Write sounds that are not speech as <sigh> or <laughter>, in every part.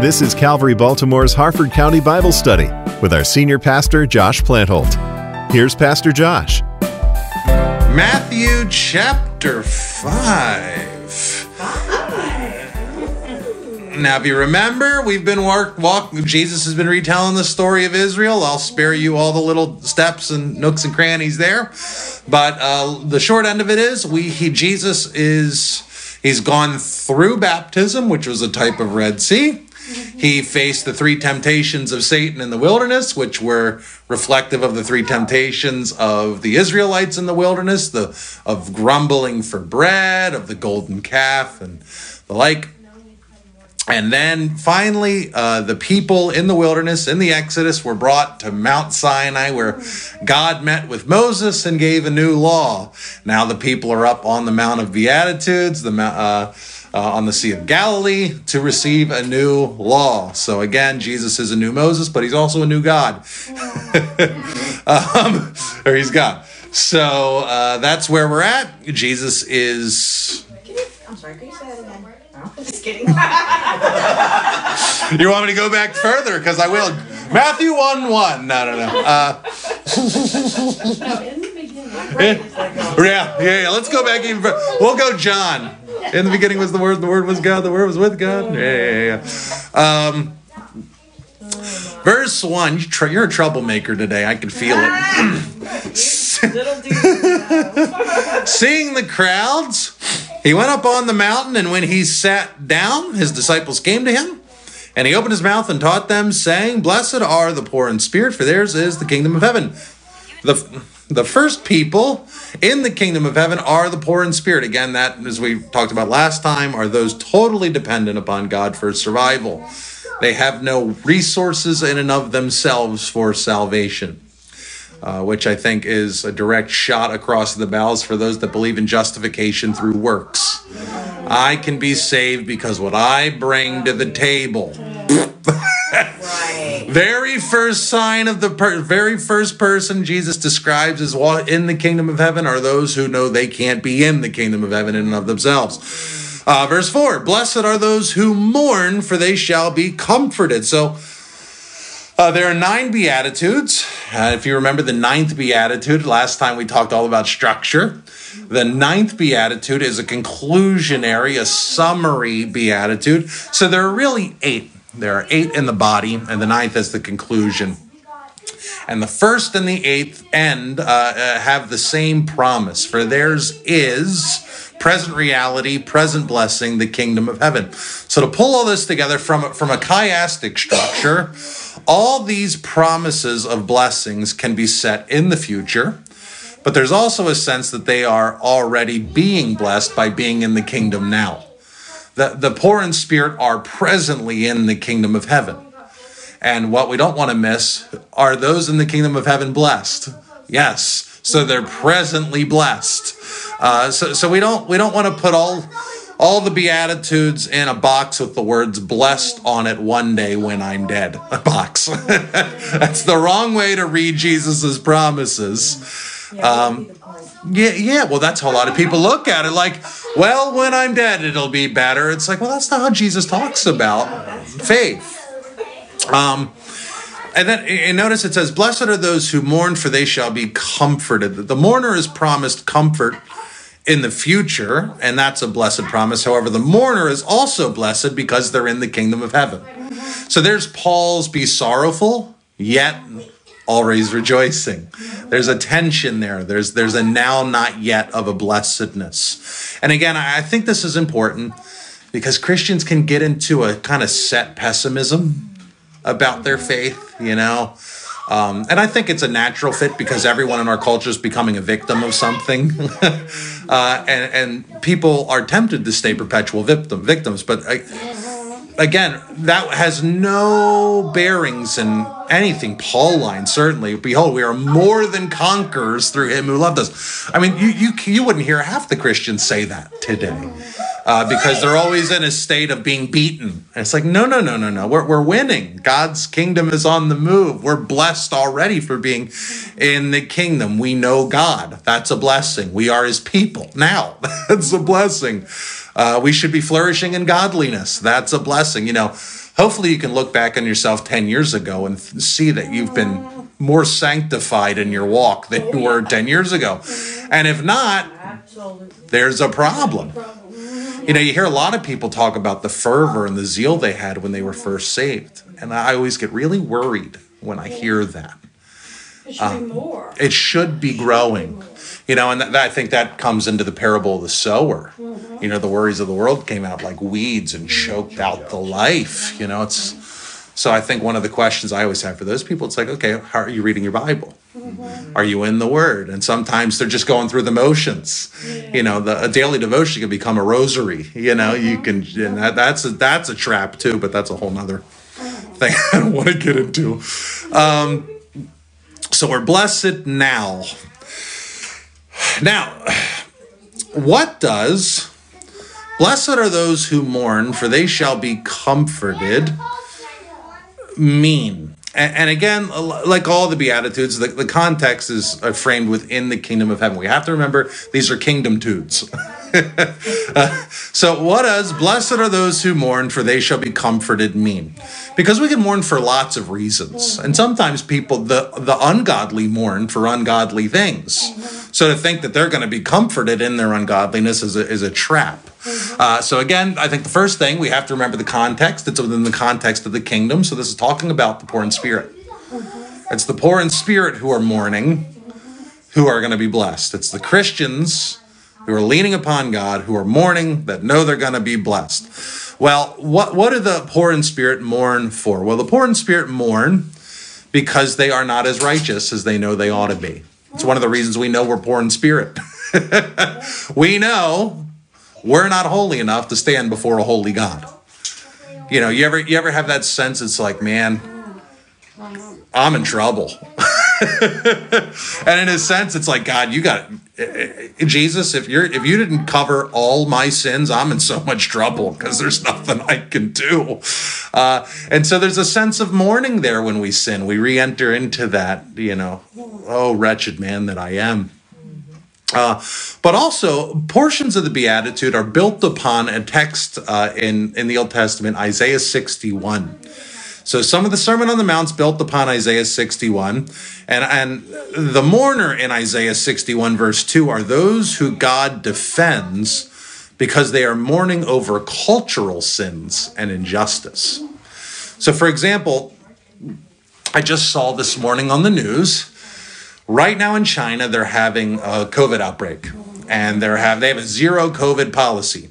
This is Calvary Baltimore's Harford County Bible Study with our senior pastor, Josh Plantholt. Here's Pastor Josh. Matthew chapter 5. Now, if you remember, we've been walk, walk. Jesus has been retelling the story of Israel. I'll spare you all the little steps and nooks and crannies there, but uh, the short end of it is, we he, Jesus is he's gone through baptism, which was a type of Red Sea. He faced the three temptations of Satan in the wilderness, which were reflective of the three temptations of the Israelites in the wilderness, the of grumbling for bread, of the golden calf, and the like. And then finally, uh, the people in the wilderness, in the Exodus, were brought to Mount Sinai, where God met with Moses and gave a new law. Now the people are up on the Mount of Beatitudes, the uh, uh, on the Sea of Galilee, to receive a new law. So again, Jesus is a new Moses, but he's also a new God, <laughs> <laughs> um, or he's God. So uh, that's where we're at. Jesus is. I'm sorry, can you say that again? Just kidding. <laughs> You want me to go back further? Because I will. Matthew 1 1. No, no, no. Uh, yeah, yeah, yeah. Let's go back even further. We'll go John. In the beginning was the Word, the Word was God, the Word was with God. Yeah, yeah, yeah. Um, verse 1. You You're a troublemaker today. I can feel it. <laughs> Seeing the crowds, he went up on the mountain, and when he sat down, his disciples came to him. And he opened his mouth and taught them, saying, Blessed are the poor in spirit, for theirs is the kingdom of heaven. The, the first people in the kingdom of heaven are the poor in spirit. Again, that, as we talked about last time, are those totally dependent upon God for survival. They have no resources in and of themselves for salvation uh, which I think is a direct shot across the bows for those that believe in justification through works. I can be saved because what I bring to the table. Right. Very first sign of the per- very first person Jesus describes as in the kingdom of heaven are those who know they can't be in the kingdom of heaven in and of themselves. Uh, verse 4 Blessed are those who mourn, for they shall be comforted. So, uh, there are nine Beatitudes. Uh, if you remember the ninth Beatitude, last time we talked all about structure. The ninth Beatitude is a conclusionary, a summary Beatitude. So there are really eight. There are eight in the body, and the ninth is the conclusion. And the first and the eighth end uh, uh, have the same promise, for theirs is present reality, present blessing, the kingdom of heaven. So to pull all this together from, from a chiastic structure, all these promises of blessings can be set in the future, but there's also a sense that they are already being blessed by being in the kingdom now. The, the poor in spirit are presently in the kingdom of heaven. And what we don't want to miss are those in the kingdom of heaven blessed. Yes. So they're presently blessed. Uh, so, so we don't we don't want to put all all the beatitudes in a box with the words blessed on it one day when I'm dead. A box. <laughs> That's the wrong way to read Jesus' promises. Um, yeah, yeah. Well, that's how a lot of people look at it. Like, well, when I'm dead, it'll be better. It's like, well, that's not how Jesus talks about faith. Um, and then and notice it says, Blessed are those who mourn, for they shall be comforted. The mourner is promised comfort in the future, and that's a blessed promise. However, the mourner is also blessed because they're in the kingdom of heaven. So there's Paul's be sorrowful, yet always rejoicing. There's a tension there. There's there's a now not yet of a blessedness. And again, I think this is important because Christians can get into a kind of set pessimism about their faith, you know. Um, and I think it's a natural fit because everyone in our culture is becoming a victim of something, <laughs> uh, and, and people are tempted to stay perpetual victim victims. But I, again, that has no bearings in anything Pauline. Certainly, behold, we are more than conquerors through Him who loved us. I mean, you you you wouldn't hear half the Christians say that today. Uh, because they're always in a state of being beaten. And it's like, no, no, no, no, no. We're, we're winning. God's kingdom is on the move. We're blessed already for being in the kingdom. We know God. That's a blessing. We are his people now. <laughs> That's a blessing. Uh, we should be flourishing in godliness. That's a blessing. You know, hopefully you can look back on yourself 10 years ago and th- see that you've been more sanctified in your walk than you were 10 years ago. And if not, there's a problem. You know, you hear a lot of people talk about the fervor and the zeal they had when they were first saved. And I always get really worried when I hear that. It should be more. It should be growing. You know, and that, I think that comes into the parable of the sower. Mm-hmm. You know, the worries of the world came out like weeds and mm-hmm. choked out the life. You know, it's so I think one of the questions I always have for those people, it's like, okay, how are you reading your Bible? Mm-hmm. Are you in the Word? And sometimes they're just going through the motions. You know, the a daily devotion can become a rosary. You know, you can, and that, that's a, that's a trap too. But that's a whole nother thing <laughs> I don't want to get into. Um, so we're blessed now. Now, what does blessed are those who mourn, for they shall be comforted mean? And, again, like all the Beatitudes, the, the context is uh, framed within the kingdom of heaven. We have to remember these are kingdom tudes. <laughs> <laughs> So, what does blessed are those who mourn, for they shall be comforted mean? Because we can mourn for lots of reasons. And sometimes people, the, the ungodly, mourn for ungodly things. So, to think that they're going to be comforted in their ungodliness is a, is a trap. Uh, so, again, I think the first thing we have to remember the context. It's within the context of the kingdom. So, this is talking about the poor in spirit. It's the poor in spirit who are mourning, who are going to be blessed. It's the Christians who are leaning upon God, who are mourning, that know they're going to be blessed. Well, what, what do the poor in spirit mourn for? Well, the poor in spirit mourn because they are not as righteous as they know they ought to be. It's one of the reasons we know we're poor in spirit. <laughs> we know we're not holy enough to stand before a holy God. You know, you ever you ever have that sense it's like, man, I'm in trouble. <laughs> <laughs> and in a sense, it's like God, you got Jesus. If you're if you didn't cover all my sins, I'm in so much trouble because there's nothing I can do. Uh, and so there's a sense of mourning there when we sin. We re-enter into that. You know, oh wretched man that I am. Uh, but also, portions of the Beatitude are built upon a text uh, in in the Old Testament, Isaiah 61. So some of the Sermon on the Mount's built upon Isaiah 61. And, and the mourner in Isaiah 61, verse 2, are those who God defends because they are mourning over cultural sins and injustice. So, for example, I just saw this morning on the news. Right now in China, they're having a COVID outbreak, and they're have they have a zero COVID policy.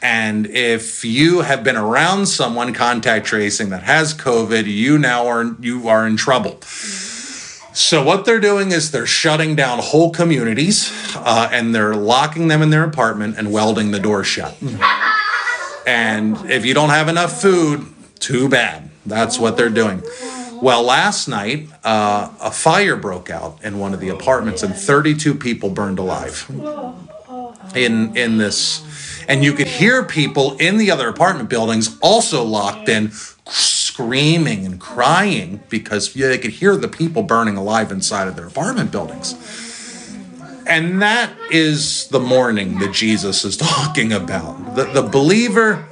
And if you have been around someone contact tracing that has COVID, you now are you are in trouble. So what they're doing is they're shutting down whole communities, uh, and they're locking them in their apartment and welding the door shut. And if you don't have enough food, too bad. That's what they're doing. Well, last night, uh, a fire broke out in one of the apartments, and 32 people burned alive in in this and you could hear people in the other apartment buildings also locked in screaming and crying because yeah, they could hear the people burning alive inside of their apartment buildings. And that is the mourning that jesus is <laughs> talking about. The, the believer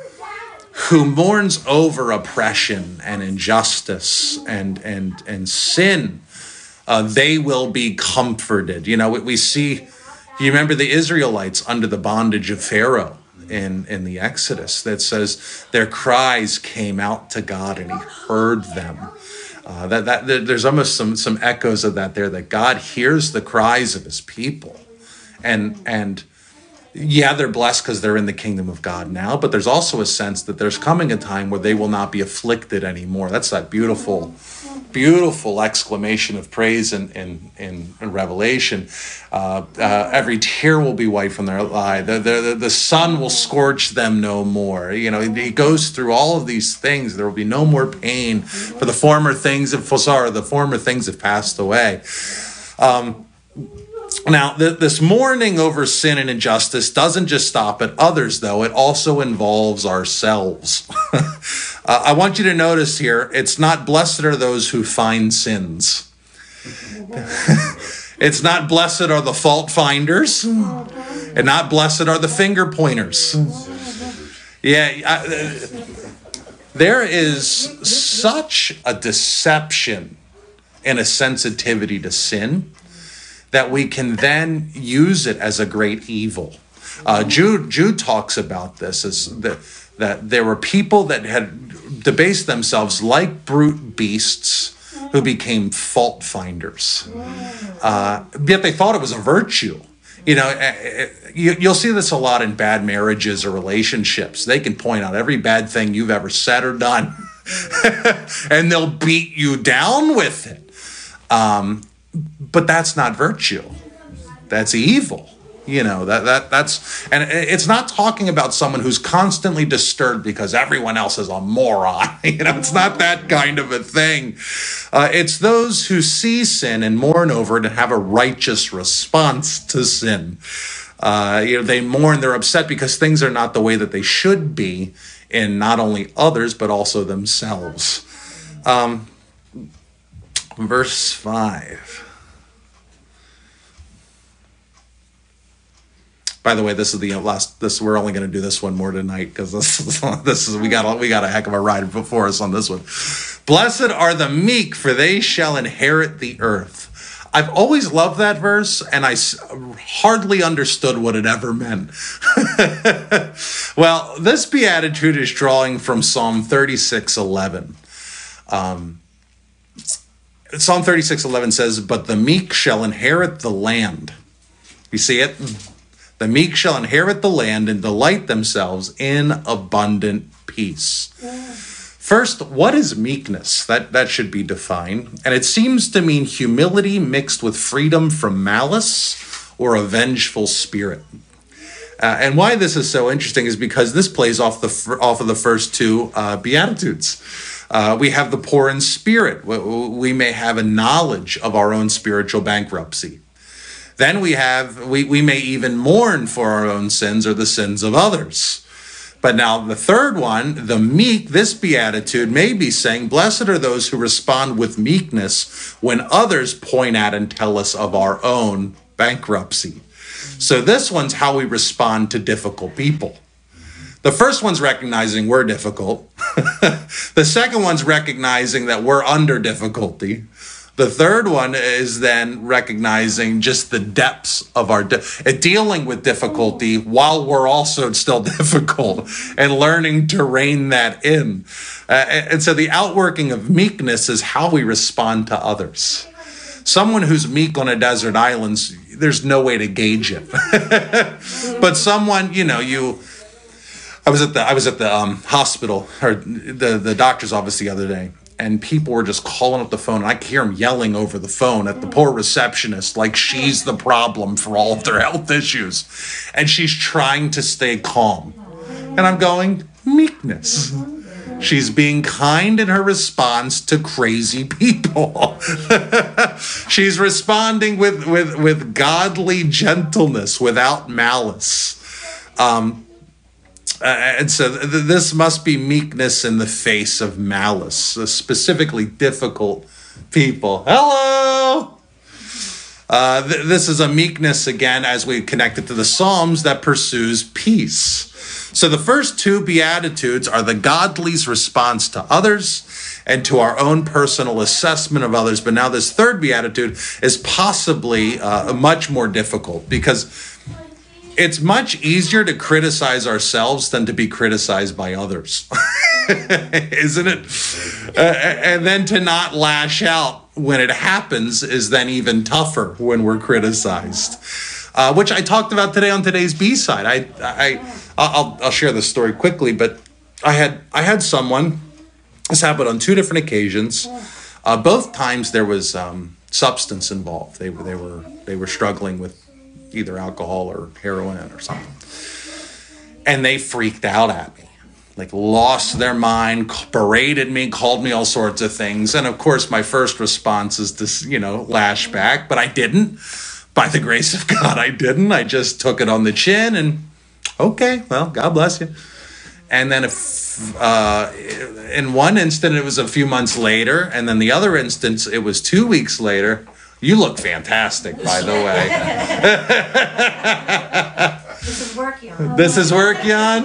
who mourns over oppression and injustice and and and sin uh, they will be comforted. You know we, we see you remember the Israelites under the bondage of Pharaoh in, in the Exodus that says their cries came out to God and he heard them. Uh, that, that there's almost some some echoes of that there that God hears the cries of his people. And and yeah, they're blessed because they're in the kingdom of God now, but there's also a sense that there's coming a time where they will not be afflicted anymore. That's that beautiful, beautiful exclamation of praise in, in, in, in Revelation. Uh, uh, every tear will be wiped from their eye. The, the, the sun will scorch them no more. You know, he goes through all of these things. There will be no more pain for the former things of Fosar, the former things have passed away. Um, now, th- this mourning over sin and injustice doesn't just stop at others, though. It also involves ourselves. <laughs> uh, I want you to notice here it's not blessed are those who find sins. <laughs> it's not blessed are the fault finders, and not blessed are the finger pointers. Yeah, I, there is such a deception and a sensitivity to sin that we can then use it as a great evil. Uh, Jude, Jude talks about this as that, that there were people that had debased themselves like brute beasts who became fault finders. Uh, yet they thought it was a virtue. You know, eh, eh, you, you'll see this a lot in bad marriages or relationships. They can point out every bad thing you've ever said or done, <laughs> and they'll beat you down with it. Um, but that's not virtue. That's evil. You know that that that's and it's not talking about someone who's constantly disturbed because everyone else is a moron. <laughs> You know, it's not that kind of a thing. Uh, it's those who see sin and mourn over it and have a righteous response to sin. Uh, you know, they mourn, they're upset because things are not the way that they should be in not only others but also themselves. Um, verse five. By the way, this is the last. This we're only going to do this one more tonight because this <laughs> is, this is we got a. we got a heck of a ride before us on this one. Blessed are the meek, for they shall inherit the earth. I've always loved that verse, and I hardly understood what it ever meant. <laughs> well, this beatitude is drawing from Psalm thirty six eleven. Um, Psalm thirty six eleven says, "But the meek shall inherit the land." You see it? The meek shall inherit the land and delight themselves in abundant peace. First, what is meekness? That, that should be defined. And it seems to mean humility mixed with freedom from malice or a vengeful spirit. Uh, and why this is so interesting is because this plays off the off of the first two uh, beatitudes. Uh, we have the poor in spirit. We may have a knowledge of our own spiritual bankruptcy. Then we have, we, we may even mourn for our own sins or the sins of others. But now the third one, the meek, this beatitude may be saying, Blessed are those who respond with meekness when others point at and tell us of our own bankruptcy. So this one's how we respond to difficult people. The first one's recognizing we're difficult. <laughs> the second one's recognizing that we're under difficulty. The third one is then recognizing just the depths of our de- uh, dealing with difficulty while we're also <laughs> still difficult and learning to rein that in. Uh, and so the outworking of meekness is how we respond to others. Someone who's meek on a desert island, there's no way to gauge it. <laughs> but someone, you know, you I was at the I was at the um, hospital or the the doctor's office the other day, and people were just calling up the phone. And I could hear them yelling over the phone at the poor receptionist, like she's the problem for all of their health issues. And she's trying to stay calm. And I'm going, meekness. She's being kind in her response to crazy people. <laughs> she's responding with, with, with godly gentleness without malice. Um, uh, and so th- this must be meekness in the face of malice, uh, specifically difficult people. Hello! Uh, th- this is a meekness, again, as we connect it to the Psalms, that pursues peace. So the first two Beatitudes are the godly's response to others and to our own personal assessment of others. But now this third Beatitude is possibly uh, much more difficult because it's much easier to criticize ourselves than to be criticized by others, <laughs> isn't it? Uh, and then to not lash out when it happens is then even tougher when we're criticized. Uh, which I talked about today on today's B side. I, I, I'll, I'll share this story quickly, but I had, I had someone. This happened on two different occasions. Uh, both times there was um, substance involved. They were, they were, they were struggling with either alcohol or heroin or something. And they freaked out at me, like lost their mind, berated me, called me all sorts of things. And of course, my first response is to, you know, lash back, but I didn't. By the grace of God, I didn't. I just took it on the chin and, okay, well, God bless you. And then if, uh, in one instant, it was a few months later. And then the other instance, it was two weeks later you look fantastic, by the way. This is working on. this is working on.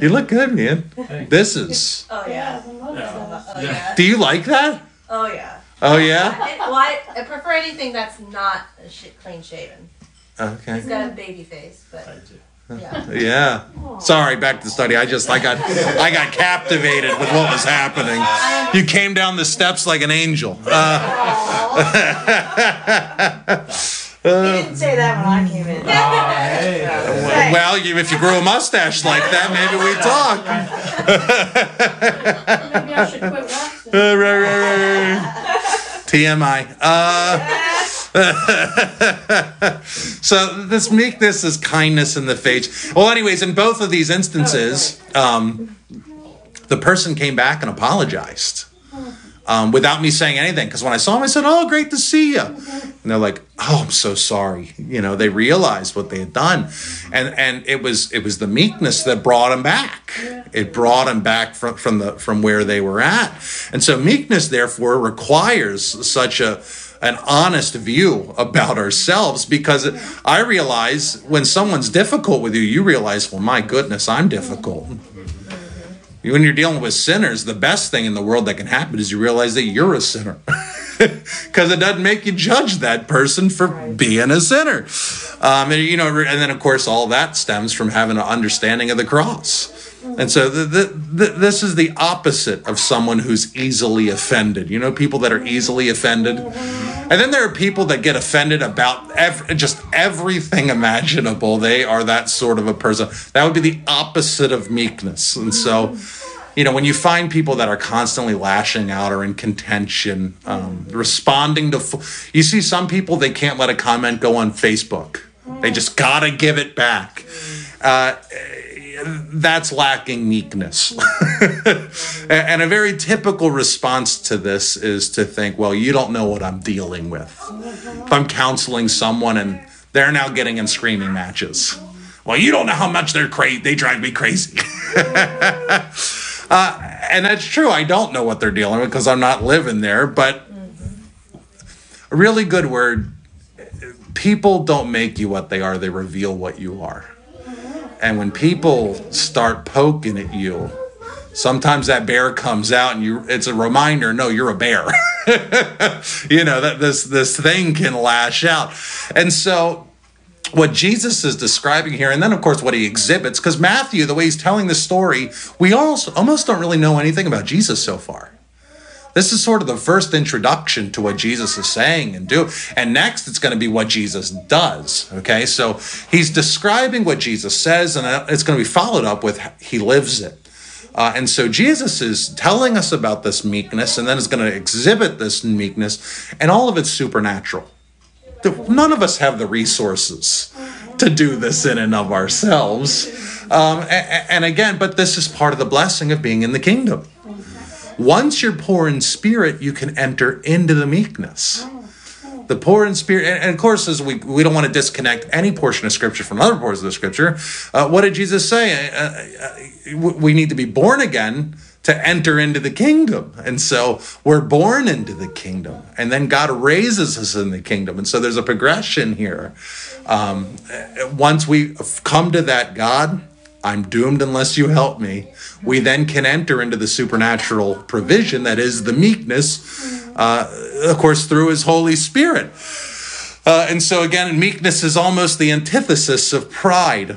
You look good, man. This is. Oh yeah. Yeah. Oh yeah. Do you like that? Oh yeah. Oh yeah. I, well, I, I prefer anything that's not a sh- clean shaven. Okay. He's got a baby face, but I do. Yeah. Yeah. Sorry, back to the study. I just I got I got captivated with what was happening. You came down the steps like an angel. Uh, <laughs> He didn't say that when I came in. <laughs> Hey. well, you, if you grew a mustache like that, maybe we talk. <laughs> Maybe I should quit waxing. TMI. Uh, <laughs> so this meekness is kindness in the face. Well, anyways, in both of these instances, um, the person came back and apologized um, without me saying anything. Because when I saw him, I said, "Oh, great to see you." And they're like, "Oh, I'm so sorry." You know, they realized what they had done, and and it was it was the meekness that brought them back. It brought them back from from the from where they were at, and so meekness therefore requires such a an honest view about ourselves because I realize when someone's difficult with you, you realize, well, my goodness, I'm difficult. When you're dealing with sinners, the best thing in the world that can happen is you realize that you're a sinner. <laughs> Because it doesn't make you judge that person for being a sinner. Um, and, you know, and then, of course, all that stems from having an understanding of the cross. And so the, the, the, this is the opposite of someone who's easily offended. You know, people that are easily offended. And then there are people that get offended about ev- just everything imaginable. They are that sort of a person. That would be the opposite of meekness. And so, you know, when you find people that are constantly lashing out or in contention, um, responding to, f- you see some people, they can't let a comment go on Facebook. They just gotta give it back. Uh, that's lacking meekness. <laughs> and a very typical response to this is to think, well, you don't know what I'm dealing with. If I'm counseling someone and they're now getting in screaming matches. Well, you don't know how much they're crazy. They drive me crazy. <laughs> uh, and that's true. I don't know what they're dealing with because I'm not living there. But a really good word people don't make you what they are, they reveal what you are. And when people start poking at you, sometimes that bear comes out and you it's a reminder, no, you're a bear. <laughs> you know, that this this thing can lash out. And so what Jesus is describing here, and then of course what he exhibits, because Matthew, the way he's telling the story, we also almost don't really know anything about Jesus so far. This is sort of the first introduction to what Jesus is saying and do. And next, it's going to be what Jesus does. Okay, so he's describing what Jesus says, and it's going to be followed up with he lives it. Uh, and so Jesus is telling us about this meekness, and then is going to exhibit this meekness, and all of it's supernatural. None of us have the resources to do this in and of ourselves. Um, and, and again, but this is part of the blessing of being in the kingdom. Once you're poor in spirit, you can enter into the meekness. The poor in spirit, and, and of course, as we we don't want to disconnect any portion of scripture from other portions of the scripture. Uh, what did Jesus say? Uh, uh, we need to be born again to enter into the kingdom. And so we're born into the kingdom, and then God raises us in the kingdom. And so there's a progression here. Um, once we come to that God, I'm doomed unless you help me. We then can enter into the supernatural provision that is the meekness, uh, of course, through His Holy Spirit. Uh, and so, again, meekness is almost the antithesis of pride.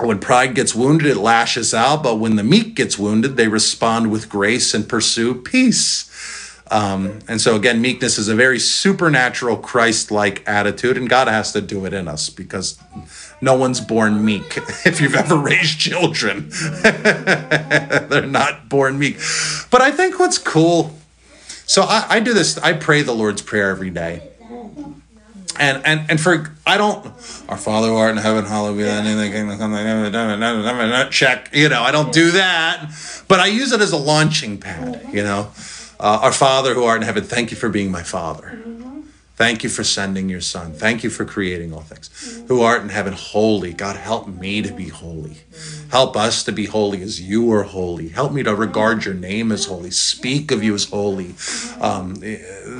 When pride gets wounded, it lashes out, but when the meek gets wounded, they respond with grace and pursue peace. Um, and so, again, meekness is a very supernatural, Christ like attitude, and God has to do it in us because no one's born meek. <laughs> If you've ever raised children, <laughs> they're not born meek. But I think what's cool, so I, I do this, I pray the Lord's Prayer every day. And, and and for I don't our Father who art in heaven hallowed be thy name thy come check you know I don't do that but I use it as a launching pad you know uh, our Father who art in heaven thank you for being my Father Thank you for sending your son. Thank you for creating all things. Who art in heaven, holy. God, help me to be holy. Help us to be holy as you are holy. Help me to regard your name as holy, speak of you as holy. Um,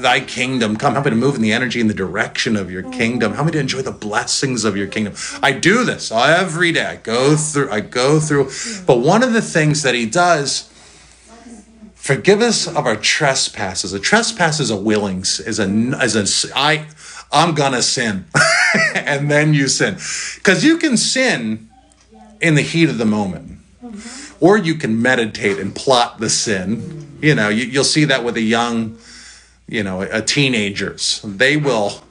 thy kingdom come. Help me to move in the energy in the direction of your kingdom. Help me to enjoy the blessings of your kingdom. I do this every day. I go through, I go through. But one of the things that he does Forgive us of our trespasses. A trespass is a willing is a is a I I'm gonna sin, <laughs> and then you sin, because you can sin in the heat of the moment, or you can meditate and plot the sin. You know, you, you'll see that with a young, you know, a teenagers. They will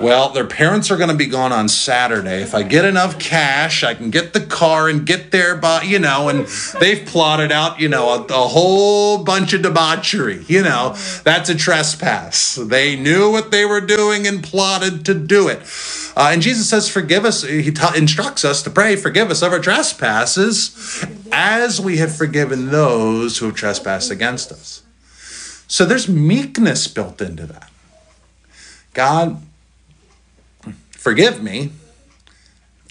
well, their parents are going to be gone on Saturday. If I get enough cash, I can get the car and get there by, you know, and they've plotted out, you know, a, a whole bunch of debauchery. You know, that's a trespass. They knew what they were doing and plotted to do it. Uh, and Jesus says, Forgive us. He instructs us to pray, Forgive us of our trespasses as we have forgiven those who have trespassed against us. So there's meekness built into that. God, Forgive me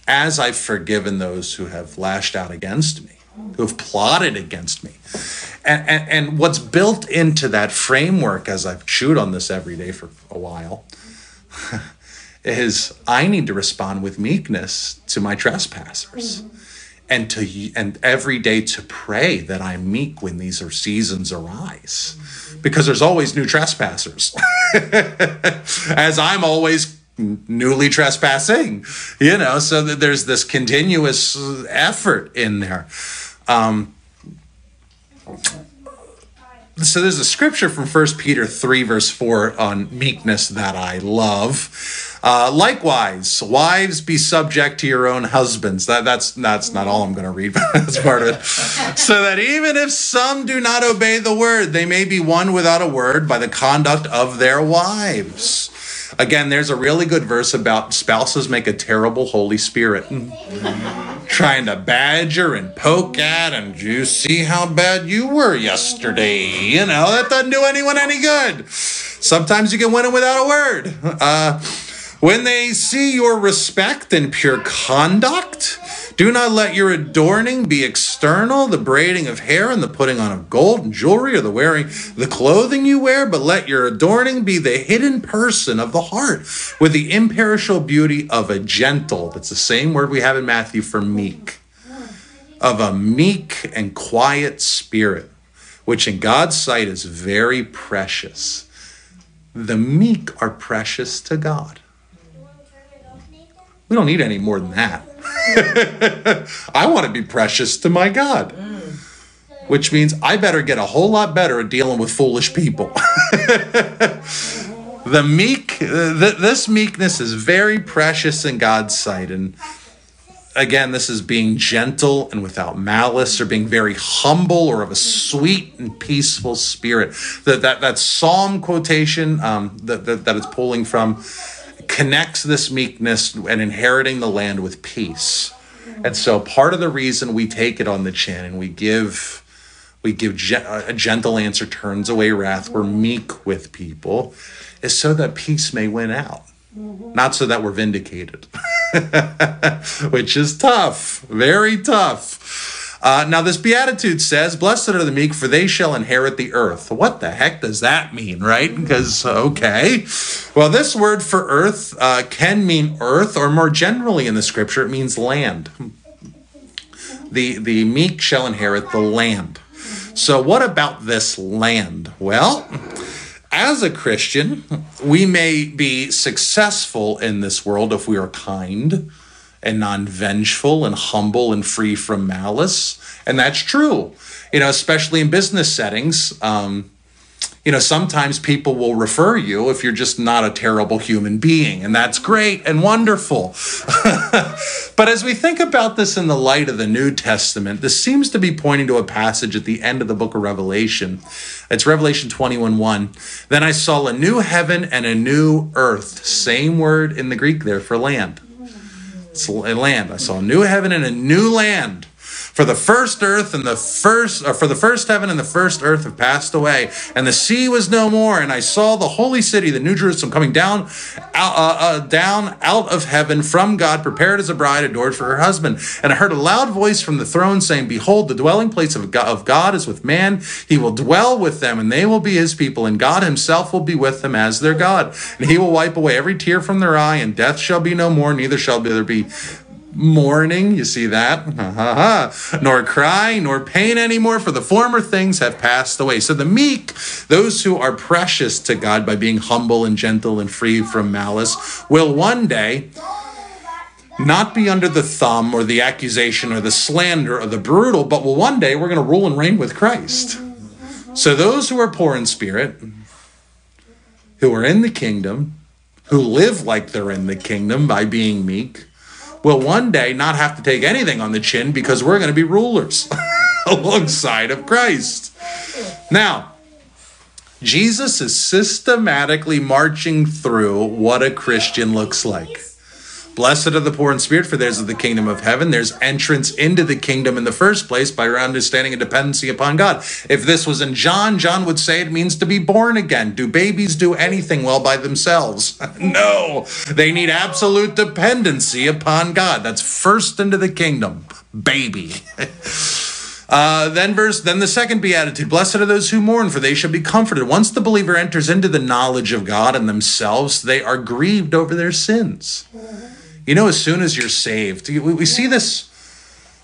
as I've forgiven those who have lashed out against me, who have plotted against me. And, and, and, what's built into that framework, as I've chewed on this every day for a while, <laughs> is I need to respond with meekness to my trespassers. Mm-hmm. And to and every day to pray that I'm meek when these are seasons arise, because there's always new trespassers, <laughs> as I'm always newly trespassing you know so that there's this continuous effort in there. Um, so there's a scripture from First peter 3 verse 4 on meekness that i love. Uh, likewise wives be subject to your own husbands. That, that's that's not all i'm going to read <laughs> but that's part of it. So that even if some do not obey the word they may be won without a word by the conduct of their wives Again, there's a really good verse about spouses make a terrible Holy Spirit. Trying to badger and poke at, and you see how bad you were yesterday. You know, that doesn't do anyone any good. Sometimes you can win it without a word. Uh, when they see your respect and pure conduct, do not let your adorning be external, the braiding of hair and the putting on of gold and jewelry or the wearing the clothing you wear, but let your adorning be the hidden person of the heart with the imperishable beauty of a gentle. That's the same word we have in Matthew for meek. Of a meek and quiet spirit, which in God's sight is very precious. The meek are precious to God. We don't need any more than that. <laughs> I want to be precious to my God. Which means I better get a whole lot better at dealing with foolish people. <laughs> the meek, th- this meekness is very precious in God's sight. And again, this is being gentle and without malice, or being very humble, or of a sweet and peaceful spirit. That that, that psalm quotation um, that, that that it's pulling from connects this meekness and inheriting the land with peace. And so part of the reason we take it on the chin and we give we give a gentle answer turns away wrath, we're meek with people is so that peace may win out. Not so that we're vindicated. <laughs> Which is tough, very tough. Uh, now, this beatitude says, Blessed are the meek, for they shall inherit the earth. What the heck does that mean, right? Because, okay. Well, this word for earth uh, can mean earth, or more generally in the scripture, it means land. The, the meek shall inherit the land. So, what about this land? Well, as a Christian, we may be successful in this world if we are kind and non vengeful and humble and free from malice. And that's true, you know, especially in business settings. Um, you know, sometimes people will refer you if you're just not a terrible human being, and that's great and wonderful. <laughs> but as we think about this in the light of the New Testament, this seems to be pointing to a passage at the end of the book of Revelation. It's Revelation 21 1. Then I saw a new heaven and a new earth. Same word in the Greek there for land. Land. I saw a new heaven and a new land. For the first earth and the first, or for the first heaven and the first earth have passed away, and the sea was no more. And I saw the holy city, the New Jerusalem, coming down, out, uh, uh, down out of heaven from God, prepared as a bride adored for her husband. And I heard a loud voice from the throne saying, "Behold, the dwelling place of God, of God is with man. He will dwell with them, and they will be His people, and God Himself will be with them as their God. And He will wipe away every tear from their eye, and death shall be no more. Neither shall there be." Mourning, you see that? Ha, ha, ha. Nor cry, nor pain anymore, for the former things have passed away. So the meek, those who are precious to God by being humble and gentle and free from malice, will one day not be under the thumb or the accusation or the slander or the brutal, but will one day we're going to rule and reign with Christ. So those who are poor in spirit, who are in the kingdom, who live like they're in the kingdom by being meek, will one day not have to take anything on the chin because we're going to be rulers <laughs> alongside of Christ. Now, Jesus is systematically marching through what a Christian looks like. Blessed are the poor in spirit, for theirs is the kingdom of heaven. There's entrance into the kingdom in the first place by understanding and dependency upon God. If this was in John, John would say it means to be born again. Do babies do anything well by themselves? <laughs> no, they need absolute dependency upon God. That's first into the kingdom, baby. <laughs> Uh, then verse then the second beatitude blessed are those who mourn for they shall be comforted once the believer enters into the knowledge of god and themselves they are grieved over their sins you know, as soon as you're saved, we, we see this.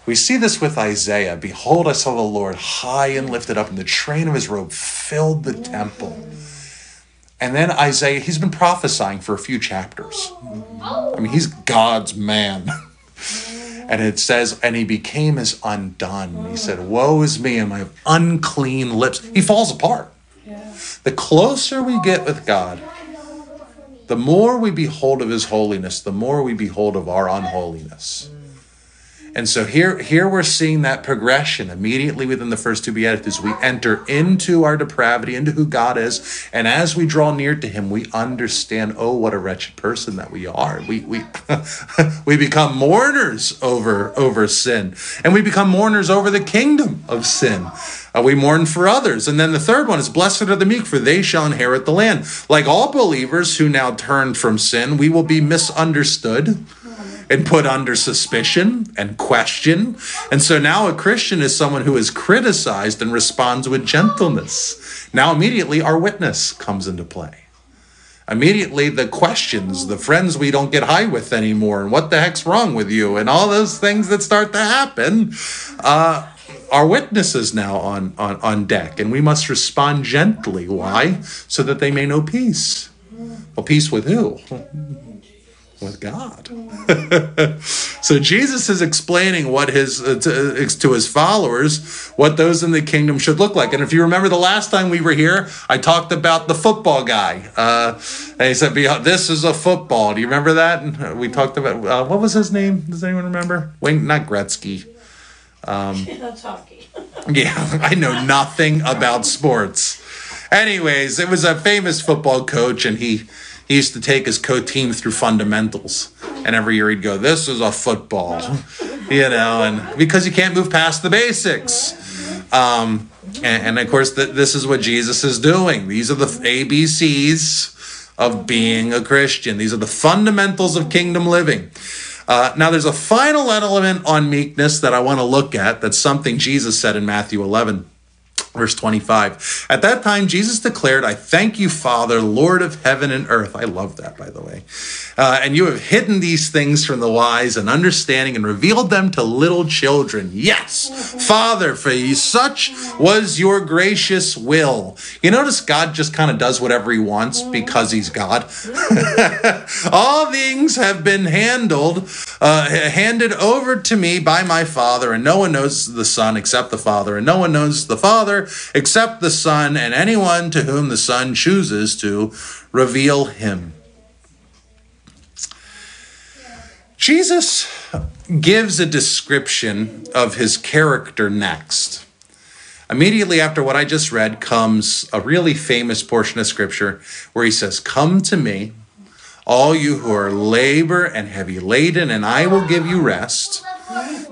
We see this with Isaiah. Behold, I saw the Lord high and lifted up, and the train of his robe filled the temple. And then Isaiah, he's been prophesying for a few chapters. I mean, he's God's man. <laughs> And it says, and he became as undone. He said, Woe is me, and my unclean lips. He falls apart. The closer we get with God, the more we behold of his holiness, the more we behold of our unholiness. Mm. And so here, here we're seeing that progression immediately within the first two Beatitudes. We enter into our depravity, into who God is. And as we draw near to him, we understand, oh, what a wretched person that we are. We, we, <laughs> we become mourners over, over sin. And we become mourners over the kingdom of sin. Uh, we mourn for others. And then the third one is blessed are the meek, for they shall inherit the land. Like all believers who now turn from sin, we will be misunderstood and put under suspicion and question. And so now a Christian is someone who is criticized and responds with gentleness. Now, immediately, our witness comes into play. Immediately, the questions, the friends we don't get high with anymore, and what the heck's wrong with you, and all those things that start to happen. Uh, our witnesses now on, on, on deck, and we must respond gently. Why? So that they may know peace. Well, peace with who? with God. <laughs> so Jesus is explaining what his uh, to, uh, to, his followers what those in the kingdom should look like. And if you remember the last time we were here, I talked about the football guy. Uh, and he said, "This is a football." Do you remember that? And we talked about uh, what was his name? Does anyone remember? Wayne, not Gretzky. Um, <laughs> <laughs> yeah, I know nothing about sports. Anyways, it was a famous football coach, and he he used to take his co team through fundamentals. And every year he'd go, This is a football, <laughs> you know, and because you can't move past the basics. Um, and, and, of course, th- this is what Jesus is doing. These are the ABCs of being a Christian, these are the fundamentals of kingdom living. Uh, now, there's a final element on meekness that I want to look at. That's something Jesus said in Matthew 11. Verse 25. At that time, Jesus declared, I thank you, Father, Lord of heaven and earth. I love that, by the way. Uh, and you have hidden these things from the wise and understanding and revealed them to little children. Yes, Father, for such was your gracious will. You notice God just kind of does whatever he wants because he's God. <laughs> All things have been handled, uh, handed over to me by my Father, and no one knows the Son except the Father, and no one knows the Father except the Son and anyone to whom the Son chooses to reveal him. Jesus gives a description of his character next. Immediately after what I just read comes a really famous portion of scripture where he says, Come to me, all you who are labor and heavy laden, and I will give you rest.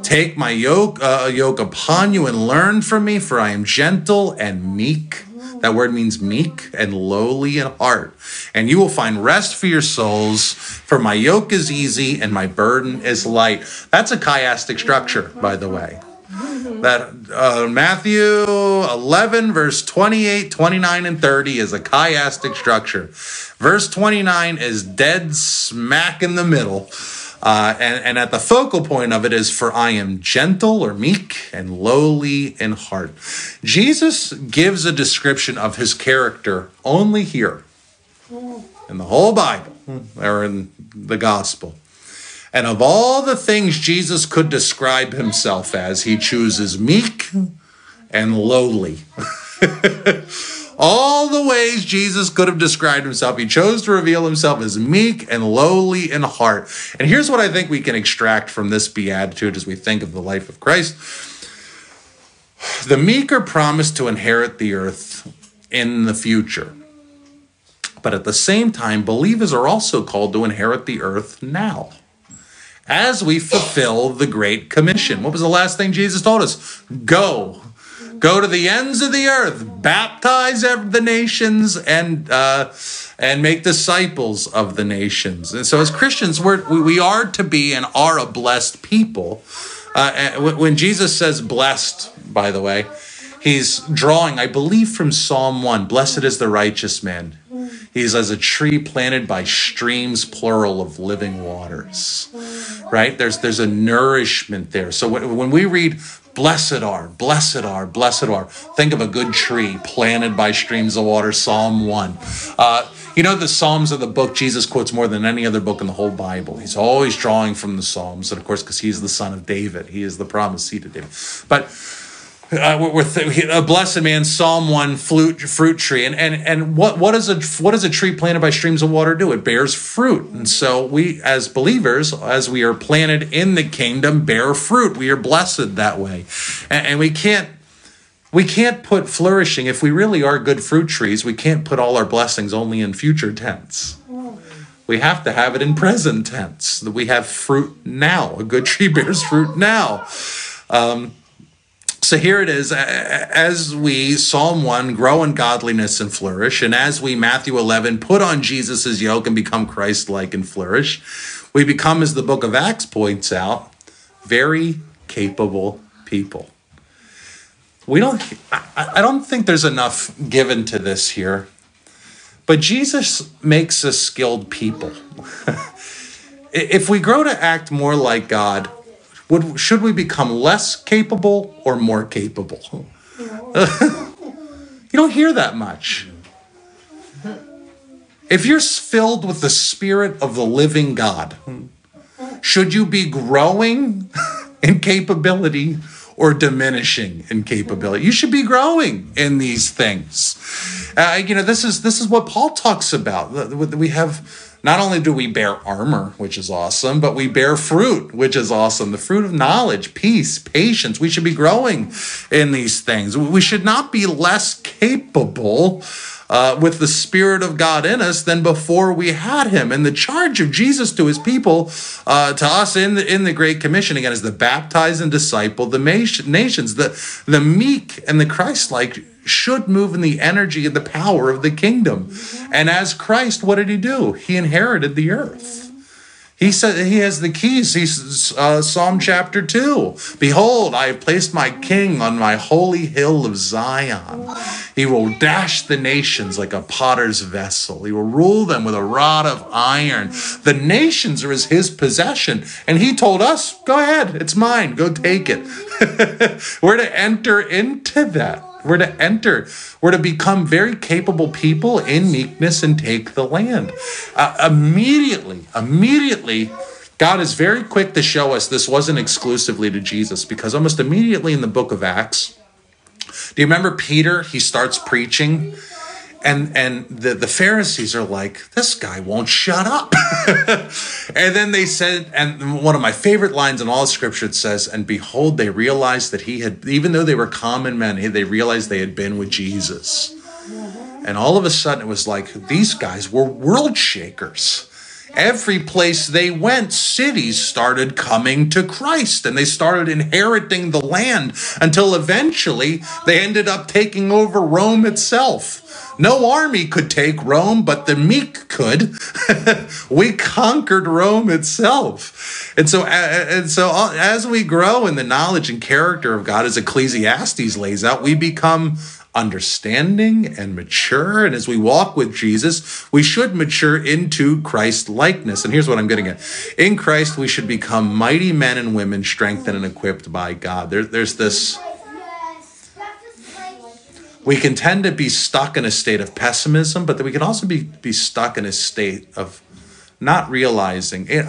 Take my yoke, uh, yoke upon you and learn from me, for I am gentle and meek. That word means meek and lowly in heart. And you will find rest for your souls, for my yoke is easy and my burden is light. That's a chiastic structure, by the way. That uh, Matthew 11, verse 28, 29, and 30 is a chiastic structure. Verse 29 is dead smack in the middle. Uh, and, and at the focal point of it is, For I am gentle or meek and lowly in heart. Jesus gives a description of his character only here in the whole Bible or in the gospel. And of all the things Jesus could describe himself as, he chooses meek and lowly. <laughs> all the ways Jesus could have described himself, he chose to reveal himself as meek and lowly in heart. And here's what I think we can extract from this beatitude as we think of the life of Christ. The meek are promised to inherit the earth in the future. But at the same time, believers are also called to inherit the earth now as we fulfill the Great Commission. What was the last thing Jesus told us? Go. Go to the ends of the earth, baptize the nations, and uh, and make disciples of the nations. And so, as Christians, we're, we are to be and are a blessed people. Uh, when Jesus says blessed, by the way, he's drawing, I believe, from Psalm 1 Blessed is the righteous man. He's as a tree planted by streams, plural, of living waters. Right? There's, there's a nourishment there. So when we read, Blessed are, blessed are, blessed are, think of a good tree planted by streams of water, Psalm 1. Uh, you know, the Psalms are the book Jesus quotes more than any other book in the whole Bible. He's always drawing from the Psalms, and of course, because he's the son of David, he is the promised seed of David. But uh, we're th- a blessed man, Psalm one, fruit fruit tree, and and and what what does a what does a tree planted by streams of water do? It bears fruit, and so we as believers, as we are planted in the kingdom, bear fruit. We are blessed that way, and, and we can't we can't put flourishing if we really are good fruit trees. We can't put all our blessings only in future tense. We have to have it in present tense. That we have fruit now. A good tree <laughs> bears fruit now. Um, so here it is as we, Psalm 1, grow in godliness and flourish, and as we, Matthew 11, put on Jesus' yoke and become Christ like and flourish, we become, as the book of Acts points out, very capable people. We don't, I don't think there's enough given to this here, but Jesus makes us skilled people. <laughs> if we grow to act more like God, would, should we become less capable or more capable? <laughs> you don't hear that much. If you're filled with the Spirit of the living God, should you be growing <laughs> in capability or diminishing in capability? You should be growing in these things. Uh, you know, this is this is what Paul talks about. We have not only do we bear armor, which is awesome, but we bear fruit, which is awesome. The fruit of knowledge, peace, patience. We should be growing in these things. We should not be less capable uh, with the Spirit of God in us than before we had Him. And the charge of Jesus to His people, uh, to us in the in the Great Commission again, is to baptize and disciple the nations. The the meek and the Christ-like should move in the energy and the power of the kingdom. And as Christ, what did he do? He inherited the earth. He said he has the keys. He's uh, Psalm chapter 2. Behold, I have placed my king on my holy hill of Zion. He will dash the nations like a potter's vessel. He will rule them with a rod of iron. The nations are as his possession. And he told us, go ahead, it's mine. Go take it. <laughs> We're to enter into that. We're to enter, we're to become very capable people in meekness and take the land. Uh, immediately, immediately, God is very quick to show us this wasn't exclusively to Jesus because almost immediately in the book of Acts, do you remember Peter? He starts preaching and and the, the pharisees are like this guy won't shut up. <laughs> And then they said and one of my favorite lines in all scripture it says and behold they realized that he had even though they were common men they realized they had been with jesus. And all of a sudden it was like these guys were world shakers every place they went, cities started coming to Christ and they started inheriting the land until eventually they ended up taking over Rome itself. No army could take Rome, but the meek could. <laughs> we conquered Rome itself. And so, and so uh, as we grow in the knowledge and character of God, as Ecclesiastes lays out, we become understanding and mature. And as we walk with Jesus, we should mature into Christ likeness. And here's what I'm getting at in Christ, we should become mighty men and women strengthened and equipped by God. There, there's this. We can tend to be stuck in a state of pessimism, but we can also be, be stuck in a state of not realizing it.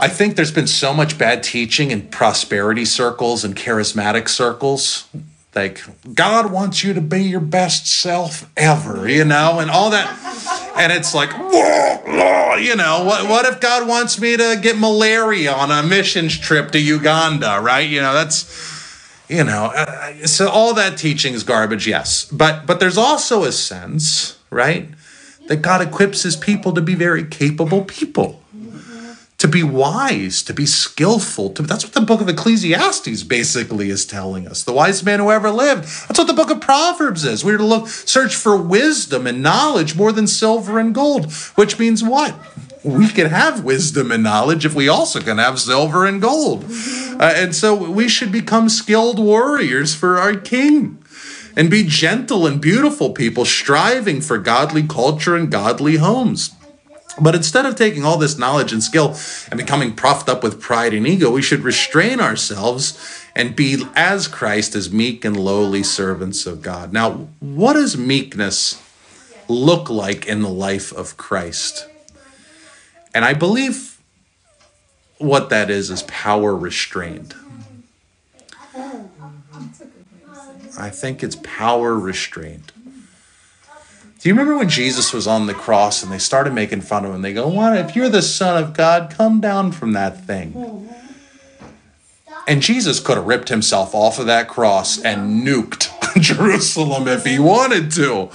I think there's been so much bad teaching in prosperity circles and charismatic circles like God wants you to be your best self ever, you know, and all that. And it's like, you know, what, what if God wants me to get malaria on a missions trip to Uganda, right? You know, that's, you know, uh, so all that teaching is garbage, yes. But but there's also a sense, right, that God equips his people to be very capable people to be wise, to be skillful. To, that's what the book of Ecclesiastes basically is telling us. The wise man who ever lived. That's what the book of Proverbs is. We're to look, search for wisdom and knowledge more than silver and gold, which means what? We can have wisdom and knowledge if we also can have silver and gold. Uh, and so we should become skilled warriors for our king and be gentle and beautiful people striving for godly culture and godly homes. But instead of taking all this knowledge and skill and becoming puffed up with pride and ego, we should restrain ourselves and be as Christ as meek and lowly servants of God. Now, what does meekness look like in the life of Christ? And I believe what that is is power restrained. I think it's power restrained. Do you remember when Jesus was on the cross and they started making fun of him? They go, "What if you're the Son of God? Come down from that thing." And Jesus could have ripped himself off of that cross and nuked <laughs> Jerusalem if he wanted to.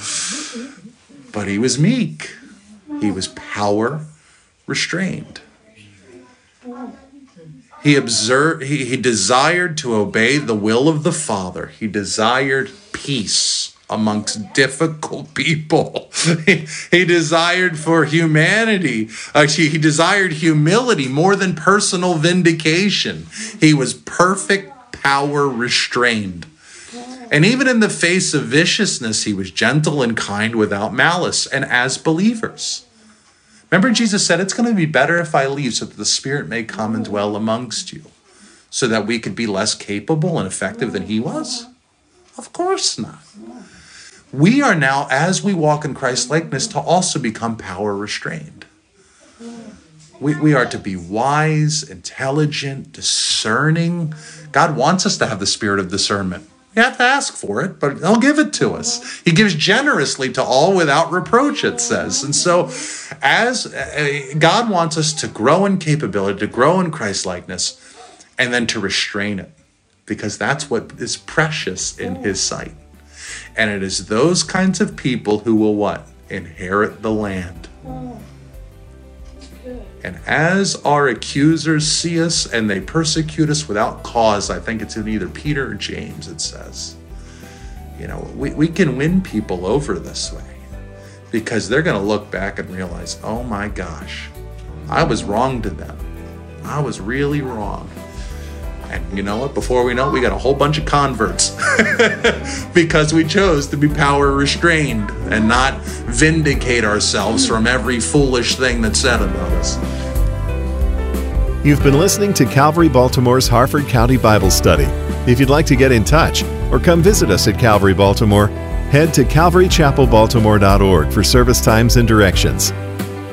But he was meek. He was power restrained. He observed he, he desired to obey the will of the Father. He desired peace amongst difficult people. <laughs> he, desired for humanity. Actually, he desired humility more than personal vindication. He was perfect power restrained. And even in the face of viciousness, he was gentle and kind without malice. And as believers, remember, Jesus said, It's going to be better if I leave so that the Spirit may come and dwell amongst you, so that we could be less capable and effective than he was? Of course not we are now, as we walk in Christ's likeness, to also become power restrained. We, we are to be wise, intelligent, discerning. God wants us to have the spirit of discernment. We have to ask for it, but He'll give it to us. He gives generously to all without reproach, it says. And so, as uh, God wants us to grow in capability, to grow in Christ likeness, and then to restrain it, because that's what is precious in His sight. And it is those kinds of people who will what? Inherit the land. Oh, and as our accusers see us and they persecute us without cause, I think it's in either Peter or James, it says, you know, we, we can win people over this way because they're going to look back and realize, oh my gosh, I was wrong to them. I was really wrong. You know what? Before we know it, we got a whole bunch of converts <laughs> because we chose to be power restrained and not vindicate ourselves from every foolish thing that's said about us. You've been listening to Calvary Baltimore's Harford County Bible Study. If you'd like to get in touch or come visit us at Calvary Baltimore, head to calvarychapelbaltimore.org for service times and directions.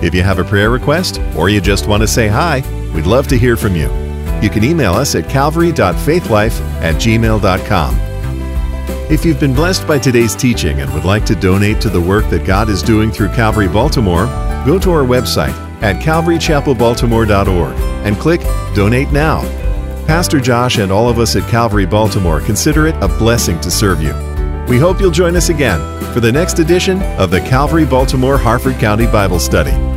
If you have a prayer request or you just want to say hi, we'd love to hear from you. You can email us at calvary.faithlife at gmail.com. If you've been blessed by today's teaching and would like to donate to the work that God is doing through Calvary Baltimore, go to our website at calvarychapelbaltimore.org and click Donate Now. Pastor Josh and all of us at Calvary Baltimore consider it a blessing to serve you. We hope you'll join us again for the next edition of the Calvary Baltimore Harford County Bible Study.